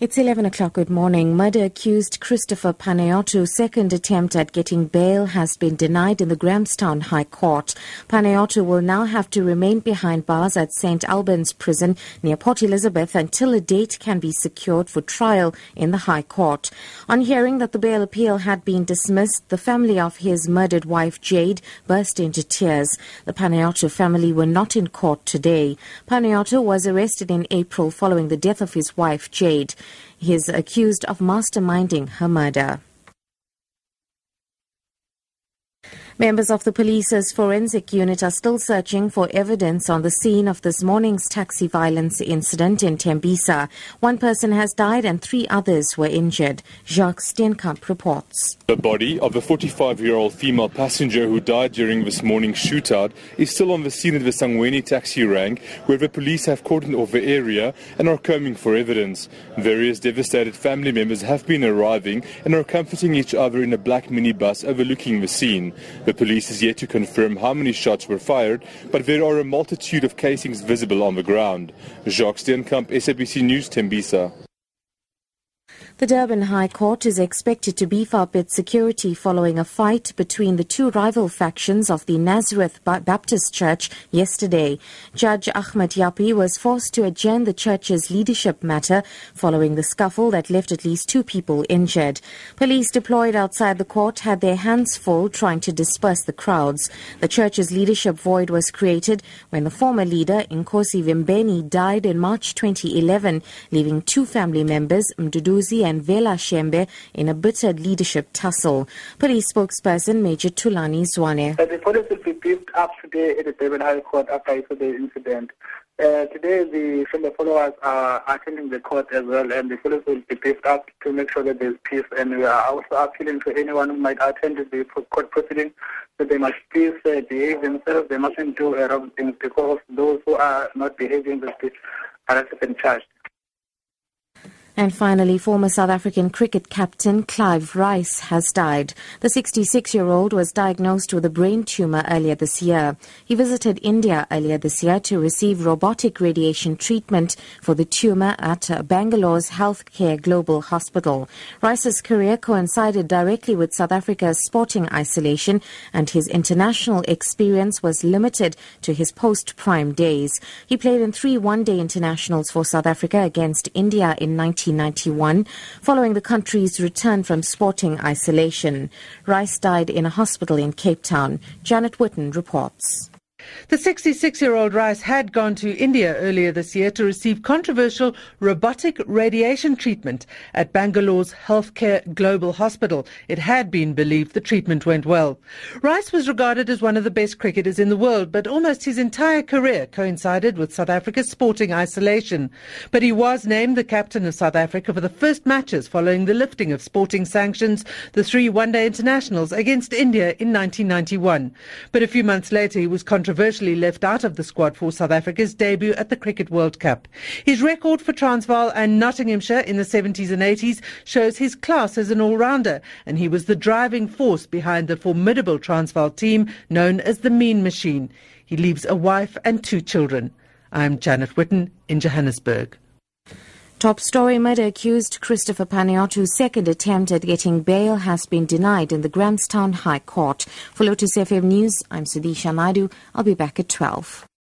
It's 11 o'clock. Good morning. Murder accused Christopher Panayiotou second attempt at getting bail has been denied in the Grahamstown High Court. Panayiotou will now have to remain behind bars at St. Albans Prison near Port Elizabeth until a date can be secured for trial in the High Court. On hearing that the bail appeal had been dismissed, the family of his murdered wife Jade burst into tears. The Panayiotou family were not in court today. Panayiotou was arrested in April following the death of his wife Jade. He is accused of masterminding her murder. Members of the police's forensic unit are still searching for evidence on the scene of this morning's taxi violence incident in Tembisa. One person has died and three others were injured. Jacques Steenkamp reports. The body of a 45-year-old female passenger who died during this morning's shootout is still on the scene at the Sangweni taxi rank, where the police have cordoned off the area and are combing for evidence. Various devastated family members have been arriving and are comforting each other in a black minibus overlooking the scene. Police is yet to confirm how many shots were fired, but there are a multitude of casings visible on the ground. Jacques Steenkamp, SABC News, Tembisa. The Durban High Court is expected to beef up its security following a fight between the two rival factions of the Nazareth Baptist Church yesterday. Judge Achmat Jappie was forced to adjourn the church's leadership matter following the scuffle that left at least two people injured. Police deployed outside the court had their hands full trying to disperse the crowds. The church's leadership void was created when the former leader, Nkosi Vimbeni, died in March 2011, leaving two family members, Mduduzi and Vela Shembe in a bitter leadership tussle. Police spokesperson Major Thulani Zwane. Uh, the police will be beefed up today at the Durban High Court after the incident. Uh, today, the Shembe followers are attending the court as well, and the police will be beefed up to make sure that there's peace. And we are also appealing to anyone who might attend the court proceeding that they must please uh, behave themselves. They mustn't do uh, wrong things because those who are not behaving will be arrested and charged. And finally, former South African cricket captain Clive Rice has died. The 66 year old was diagnosed with a brain tumor earlier this year. He visited India earlier this year to receive robotic radiation treatment for the tumor at Bangalore's Healthcare Global Hospital. Rice's career coincided directly with South Africa's sporting isolation, and his international experience was limited to his post prime days. He played in three one day internationals for South Africa against India in 19. 1991 following the country's return from sporting isolation. Rice died in a hospital in Cape Town. Janet Witten reports. The 66 year old Rice had gone to India earlier this year to receive controversial robotic radiation treatment at Bangalore's Healthcare Global Hospital. It had been believed the treatment went well. Rice was regarded as one of the best cricketers in the world, but almost his entire career coincided with South Africa's sporting isolation. But he was named the captain of South Africa for the first matches following the lifting of sporting sanctions, the three one day internationals against India in 1991. But a few months later, he was controversial controversially left out of the squad for South Africa's debut at the Cricket World Cup. His record for Transvaal and Nottinghamshire in the 70s and 80s shows his class as an all-rounder, and he was the driving force behind the formidable Transvaal team known as the Mean Machine. He leaves a wife and two children. I'm Janet Witten in Johannesburg. Top story murder accused Christopher Panayiotou's second attempt at getting bail has been denied in the Grahamstown High Court. For Lotus FM News, I'm Sudisha Naidu. I'll be back at 12.